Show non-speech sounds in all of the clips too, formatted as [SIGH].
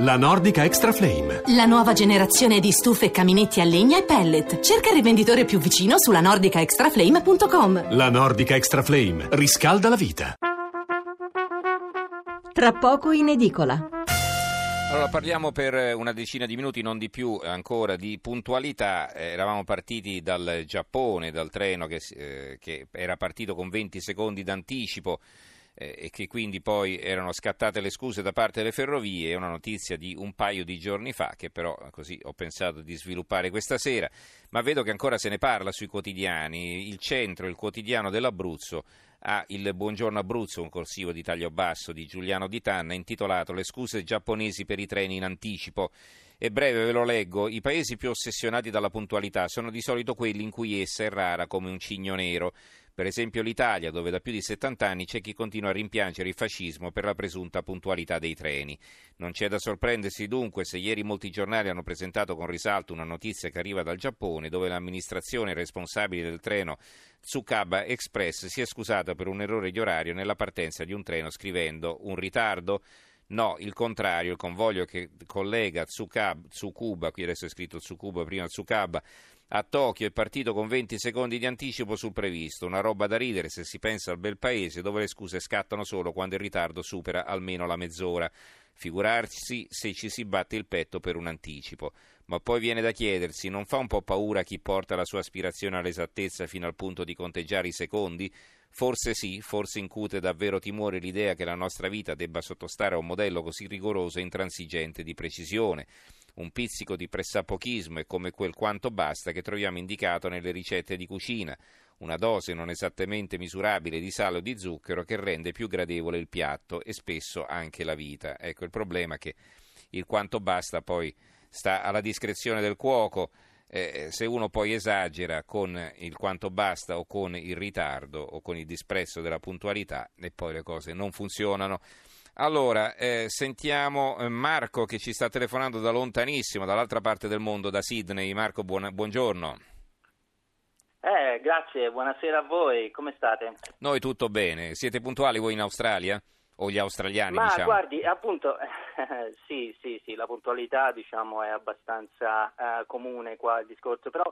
La Nordica Extra Flame. La nuova generazione di stufe e caminetti a legna e pellet. Cerca il rivenditore più vicino sulla nordicaextraflame.com. La Nordica Extra Flame riscalda la vita. Tra poco in edicola. Allora parliamo per una decina di minuti, non di più, ancora di puntualità. Eh, eravamo partiti dal Giappone, dal treno che, eh, che era partito con 20 secondi d'anticipo eh, e che quindi poi erano scattate le scuse da parte delle ferrovie, è una notizia di un paio di giorni fa che però così ho pensato di sviluppare questa sera, ma vedo che ancora se ne parla sui quotidiani, il centro, il quotidiano dell'Abruzzo ha il Buongiorno Abruzzo, un corsivo di taglio basso di Giuliano Di Tanna, intitolato Le scuse giapponesi per i treni in anticipo. E breve ve lo leggo, i paesi più ossessionati dalla puntualità sono di solito quelli in cui essa è rara come un cigno nero. Per esempio l'Italia, dove da più di 70 anni c'è chi continua a rimpiangere il fascismo per la presunta puntualità dei treni. Non c'è da sorprendersi dunque se ieri molti giornali hanno presentato con risalto una notizia che arriva dal Giappone, dove l'amministrazione responsabile del treno Tsukaba Express si è scusata per un errore di orario nella partenza di un treno scrivendo un ritardo No, il contrario, il convoglio che collega Tsukab, Tsukuba, qui adesso è scritto Tsukuba, prima Tsukaba, a Tokyo è partito con 20 secondi di anticipo sul previsto, una roba da ridere se si pensa al bel paese dove le scuse scattano solo quando il ritardo supera almeno la mezz'ora. Figurarsi se ci si batte il petto per un anticipo. Ma poi viene da chiedersi, non fa un po' paura chi porta la sua aspirazione all'esattezza fino al punto di conteggiare i secondi? Forse sì, forse incute davvero timore l'idea che la nostra vita debba sottostare a un modello così rigoroso e intransigente di precisione un pizzico di pressapochismo è come quel quanto basta che troviamo indicato nelle ricette di cucina, una dose non esattamente misurabile di sale o di zucchero che rende più gradevole il piatto e spesso anche la vita. Ecco il problema è che il quanto basta poi sta alla discrezione del cuoco. Eh, se uno poi esagera con il quanto basta o con il ritardo o con il disprezzo della puntualità e poi le cose non funzionano. Allora, eh, sentiamo eh, Marco che ci sta telefonando da lontanissimo, dall'altra parte del mondo, da Sydney. Marco, buona, buongiorno. Eh, grazie, buonasera a voi, come state? Noi tutto bene, siete puntuali voi in Australia? O gli australiani, Ma diciamo? guardi, appunto, [LAUGHS] sì, sì, sì, la puntualità diciamo è abbastanza eh, comune qua il discorso, però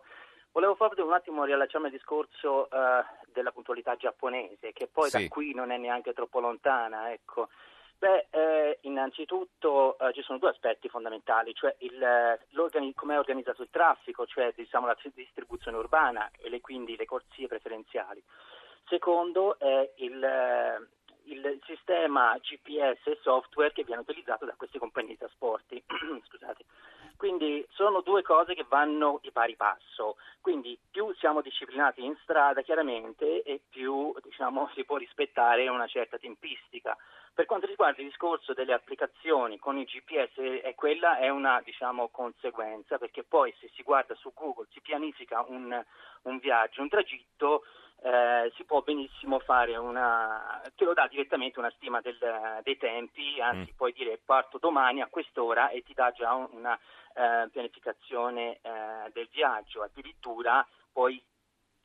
volevo proprio un attimo riallacciarmi al discorso eh, della puntualità giapponese, che poi sì. da qui non è neanche troppo lontana, ecco. Beh, eh, innanzitutto eh, ci sono due aspetti fondamentali, cioè come è organizzato il traffico, cioè diciamo, la distribuzione urbana e le, quindi le corsie preferenziali. Secondo è il, eh, il, sistema GPS e software che viene utilizzato da queste compagnie di trasporti. [CLEARS THROAT] Scusate. Quindi sono due cose che vanno di pari passo. Quindi più siamo disciplinati in strada chiaramente e più diciamo, si può rispettare una certa tempistica. Per quanto riguarda il discorso delle applicazioni con il GPS, eh, quella è una diciamo, conseguenza perché poi se si guarda su Google si pianifica un, un viaggio, un tragitto, eh, si può benissimo fare una, te lo dà direttamente una stima del, dei tempi, anzi mm. puoi dire parto domani a quest'ora e ti dà già una eh, pianificazione eh, del viaggio, addirittura puoi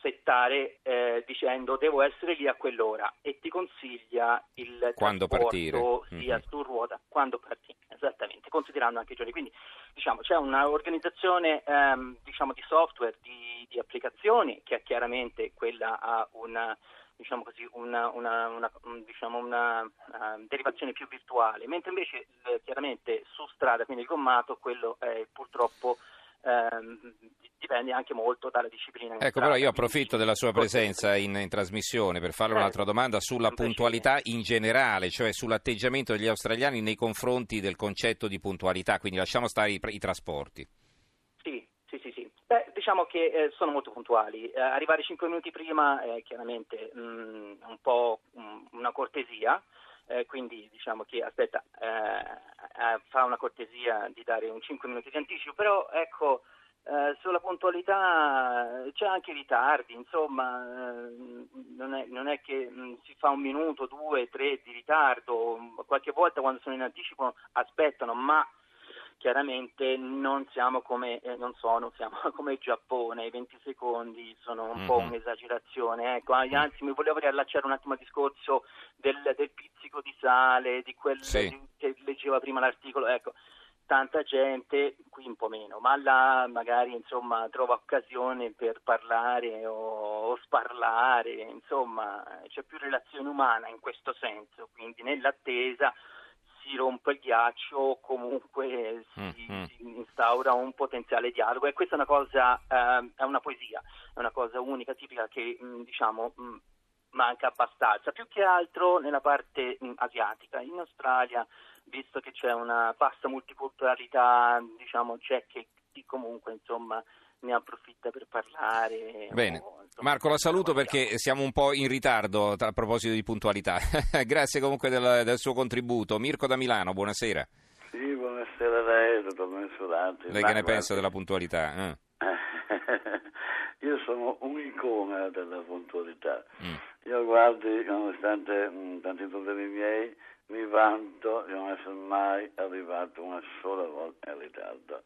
settare eh, dicendo devo essere lì a quell'ora e ti consiglia il quando partire. sia mm-hmm. su ruota quando partire esattamente considerando anche i giorni. Quindi diciamo c'è un'organizzazione ehm, diciamo di software di, di, applicazioni che chiaramente quella ha una diciamo così una, una, una, diciamo una uh, derivazione più virtuale mentre invece eh, chiaramente su strada quindi il gommato quello è purtroppo ehm, dipende anche molto dalla disciplina. Ecco, però io approfitto della sua presenza in, in trasmissione per farle un'altra domanda sulla puntualità in generale, cioè sull'atteggiamento degli australiani nei confronti del concetto di puntualità, quindi lasciamo stare i, i trasporti. Sì, sì, sì, sì. Beh, diciamo che eh, sono molto puntuali. Eh, arrivare 5 minuti prima è chiaramente mh, mm, un po' mh, una cortesia. Eh, quindi diciamo che aspetta, eh, eh, fa una cortesia di dare un 5 minuti di anticipo, però ecco, eh, sulla puntualità c'è anche ritardi, insomma, eh, non, è, non, è, che mh, mm, si fa un minuto, due, tre di ritardo, qualche volta quando sono in anticipo aspettano, ma chiaramente non siamo come, eh, non sono, siamo [LAUGHS] come il Giappone, i 20 secondi sono un mm-hmm. po' mhm. un'esagerazione, ecco, anzi mi volevo riallacciare un attimo al discorso del, del pizzico di sale, di quel sì. che leggeva prima l'articolo, ecco. tanta gente, qui un po' meno, ma là magari insomma trova occasione per parlare o, o sparlare, insomma c'è più relazione umana in questo senso, quindi nell'attesa si rompe il ghiaccio o comunque si, mm-hmm. si, instaura un potenziale dialogo e questa è una cosa, eh, è una poesia, è una cosa unica, tipica che mh, mm, diciamo mh, mm, manca abbastanza, più che altro nella parte mh, asiatica. In Australia, visto che c'è una vasta multiculturalità, diciamo c'è che comunque insomma ne approfitta per parlare. Bene. O, insomma, Marco, la saluto perché siamo un po' in ritardo a proposito di puntualità. [LAUGHS] Grazie comunque del, del, suo contributo. Mirko da Milano, buonasera. Sì, buonasera a lei, dottor Mensurati. Lei che ne pensa della puntualità? Eh? [LAUGHS] Io sono un'icona della puntualità. Mm. Io guardi, nonostante mh, mm, tanti problemi miei, mi vanto di non essere mai arrivato una sola volta in ritardo.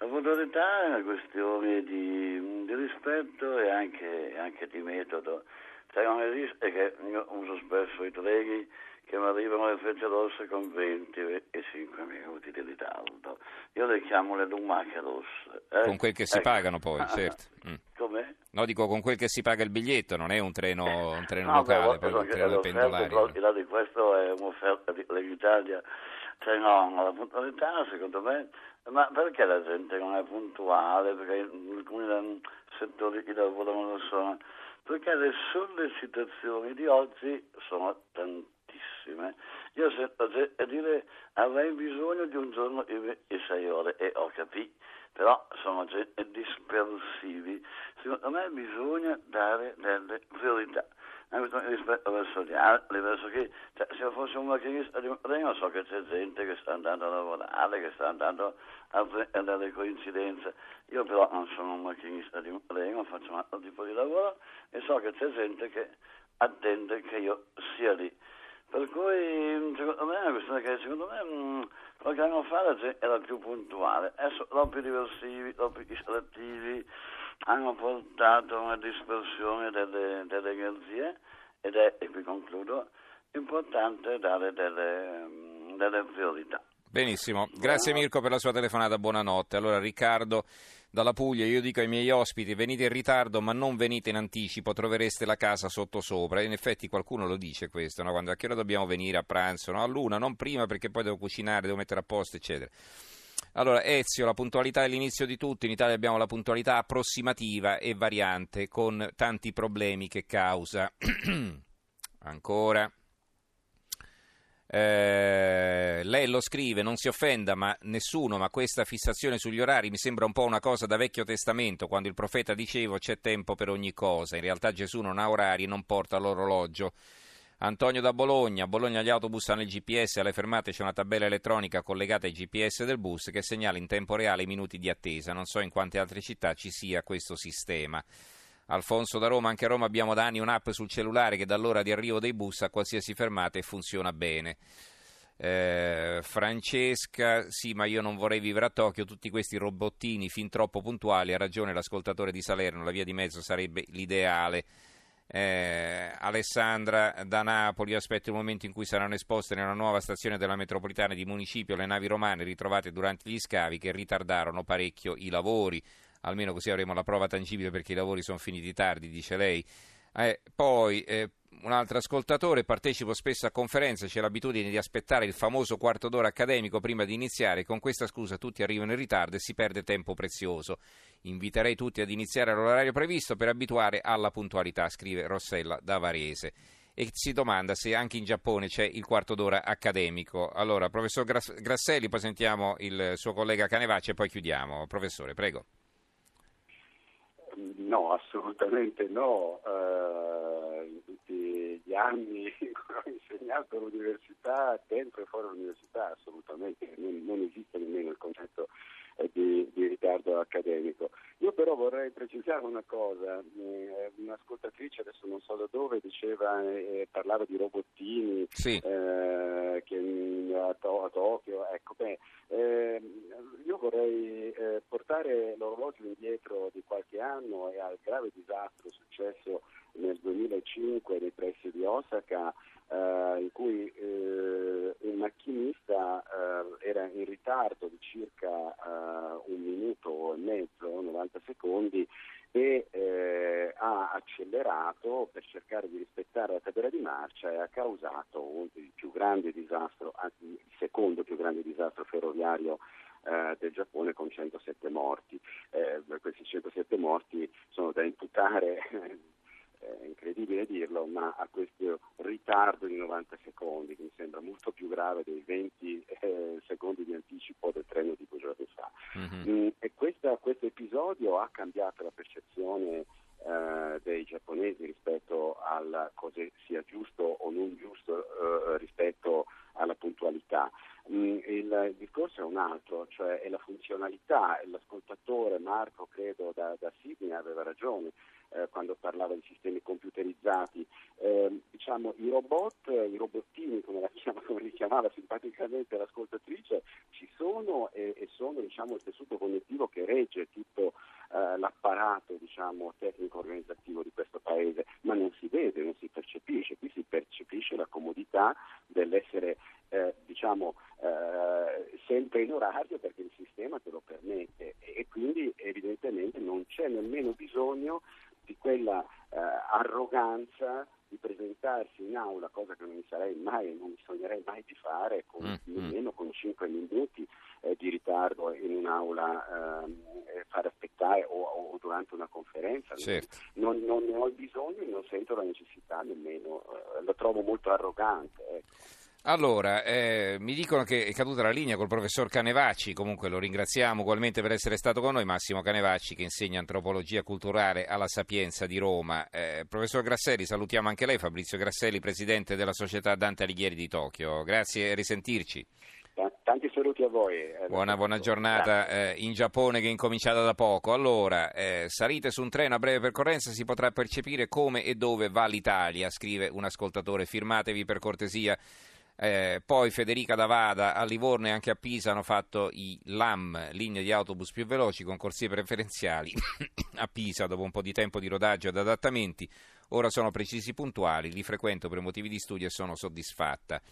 La puntualità è una questione di, di rispetto e anche, anche, di metodo. Cioè non esiste che io uso spesso i treni che mi arrivano le frecce rosse con 20 e 5 minuti di ritardo. Io le chiamo le lumache rosse. Eh? Con quel che si ecco. pagano poi, [LAUGHS] certo. Mm. Com'è? No, dico con quel che si paga il biglietto, non è un treno, un treno no, locale, poi un treno pendolare. Però, al di là di questo è un'offerta dell'Italia. Cioè no, la puntualità secondo me ma perché la gente non è puntuale? Perché alcuni settori di lavoro non lo sono? Perché le sollecitazioni di oggi sono tantissime. Io sento a dire avrei bisogno di un giorno e sei ore e ho capito, però sono dispersivi. Secondo me bisogna dare delle priorità rispetto verso gli altri, verso chi, cioè, se io fossi un macchinista di treno so che c'è gente che sta andando a lavorare, che sta andando a prendere coincidenze, io però non sono un macchinista di treno, faccio un altro tipo di lavoro e so che c'è gente che attende che io sia lì. Per cui secondo me è una questione che secondo me mh, qualche anno fa era più puntuale, adesso troppi diversivi, troppi istruttivi, hanno portato a una dispersione delle, delle energie ed è, e qui concludo, importante dare delle, delle priorità. Benissimo, grazie Mirko per la sua telefonata, buonanotte. Allora Riccardo dalla Puglia, io dico ai miei ospiti venite in ritardo ma non venite in anticipo, trovereste la casa sotto sopra. In effetti qualcuno lo dice questo, no? quando a che ora dobbiamo venire a pranzo? No? Luna, non prima perché poi devo cucinare, devo mettere a posto, eccetera. Allora, Ezio, la puntualità è l'inizio di tutto. In Italia abbiamo la puntualità approssimativa e variante, con tanti problemi che causa. [CLEARS THROAT] Ancora. Eh, lei lo scrive, non si offenda, ma nessuno, ma questa fissazione sugli orari mi sembra un po' una cosa da vecchio testamento, quando il profeta diceva c'è tempo per ogni cosa. In realtà Gesù non ha orari, non porta l'orologio. Antonio da Bologna, a Bologna gli autobus hanno il GPS, alle fermate c'è una tabella elettronica collegata ai GPS del bus che segnala in tempo reale i minuti di attesa. Non so in quante altre città ci sia questo sistema. Alfonso da Roma, anche a Roma abbiamo da anni un'app sul cellulare che dall'ora di arrivo dei bus a qualsiasi fermata e funziona bene. Eh, Francesca, sì, ma io non vorrei vivere a Tokyo, tutti questi robottini fin troppo puntuali, ha ragione l'ascoltatore di Salerno, la via di mezzo sarebbe l'ideale. Eh, Alessandra da Napoli aspetta il momento in cui saranno esposte nella nuova stazione della metropolitana di municipio le navi romane ritrovate durante gli scavi che ritardarono parecchio i lavori. Almeno così avremo la prova tangibile perché i lavori sono finiti tardi, dice lei. Eh, poi eh, un altro ascoltatore, partecipo spesso a conferenze, c'è l'abitudine di aspettare il famoso quarto d'ora accademico prima di iniziare, con questa scusa tutti arrivano in ritardo e si perde tempo prezioso. Inviterei tutti ad iniziare all'orario previsto per abituare alla puntualità, scrive Rossella da Varese. E si domanda se anche in Giappone c'è il quarto d'ora accademico. Allora, professor Grasselli, poi sentiamo il suo collega Canevacci e poi chiudiamo. Professore, prego. No, assolutamente no. Uh, in tutti gli anni [LAUGHS] in cui ho insegnato all'università, dentro e fuori l'università, assolutamente non, non esiste nemmeno il concetto di, di, ritardo accademico. Io però vorrei precisare una cosa, eh, un'ascoltatrice, adesso non so da dove, diceva, eh, parlava di robottini sì. eh, che, a, to- a, Tokyo, ecco, beh, ehm, io vorrei eh, portare l'orologio indietro di qualche anno e al grave disastro successo nel 2005 nei pressi di Osaka eh, in cui eh, un macchinista eh, era in ritardo di circa eh, un minuto e mezzo, 90 secondi, e eh, ha accelerato per cercare di rispettare la tabella di marcia e ha causato il più grande disastro, anzi il secondo più grande disastro ferroviario eh, del Giappone con 107 morti. Eh, questi 107 morti sono da imputare è incredibile dirlo, ma a questo ritardo di 90 secondi, che mi sembra molto più grave dei 20 eh, secondi di anticipo del treno di due giorni fa. Mm-hmm. Mm, e questa, questo episodio ha cambiato la percezione eh, dei giapponesi rispetto a cosa sia giusto o non giusto eh, rispetto alla puntualità. Mm, il, il, discorso è un altro, cioè è la funzionalità. L'ascoltatore Marco, credo, da, da Sydney aveva ragione eh, di sistemi computerizzati. Eh, diciamo, I robot, i robottini, come, chiama, come, li chiamava simpaticamente l'ascoltatrice, ci sono e, e sono diciamo, il tessuto connettivo che regge tutto eh, l'apparato diciamo, tecnico-organizzativo di questo paese, ma non si vede, non si percepisce. Qui si percepisce la comodità dell'essere eh, diciamo, eh, sempre in orario perché il sistema te lo permette e quindi evidentemente non c'è nemmeno bisogno di quella eh, arroganza di presentarsi in aula, cosa che non mi sarei mai, non mi sognerei mai di fare, con, mm, mm. nemmeno con 5 minuti eh, di ritardo in un'aula, ehm, fare aspettare o, o, durante una conferenza. Certo. Non, non, ne ho il bisogno e non sento la necessità nemmeno, eh, lo trovo molto arrogante. Ecco. Allora, eh, mi dicono che è caduta la linea col professor Canevacci, comunque lo ringraziamo ugualmente per essere stato con noi, Massimo Canevacci che insegna antropologia culturale alla Sapienza di Roma. Eh, professor Grasselli, salutiamo anche lei, Fabrizio Grasselli, presidente della società Dante Alighieri di Tokyo. Grazie e risentirci. Tanti saluti a voi. Eh, buona, buona giornata eh, in Giappone che è incominciata da poco. Allora, eh, salite su un treno a breve percorrenza, si potrà percepire come e dove va l'Italia, scrive un ascoltatore. Firmatevi per cortesia eh, poi Federica Davada a Livorno e anche a Pisa hanno fatto i LAM, linee di autobus più veloci con corsie preferenziali. [COUGHS] a Pisa, dopo un po' di tempo di rodaggio ed adattamenti, ora sono precisi puntuali, li frequento per motivi di studio e sono soddisfatta.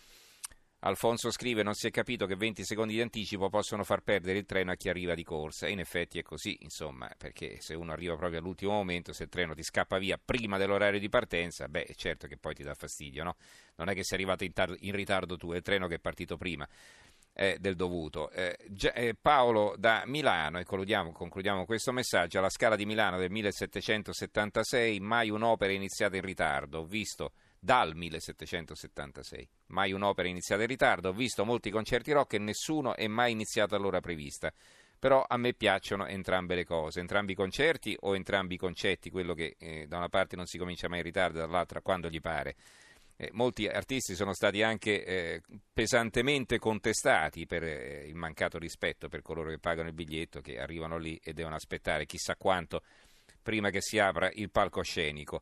Alfonso scrive: Non si è capito che 20 secondi di anticipo possono far perdere il treno a chi arriva di corsa. E in effetti è così, insomma, perché se uno arriva proprio all'ultimo momento, se il treno ti scappa via prima dell'orario di partenza, beh, è certo che poi ti dà fastidio, no? Non è che sei arrivato in, tar- in ritardo tu, è il treno che è partito prima del dovuto. Eh, eh, Paolo da Milano, e concludiamo, concludiamo, questo messaggio, alla Scala di Milano del 1776, mai un'opera iniziata in ritardo. Ho visto dal 1776. Mai un'opera iniziata in ritardo, ho visto molti concerti rock e nessuno è mai iniziato all'ora prevista. Però a me piacciono entrambe le cose, entrambi i concerti o entrambi i concetti, quello che eh, da una parte non si comincia mai in ritardo, dall'altra quando gli pare. Eh, molti artisti sono stati anche eh, pesantemente contestati per eh, il mancato rispetto per coloro che pagano il biglietto, che arrivano lì e devono aspettare chissà quanto prima che si apra il palcoscenico.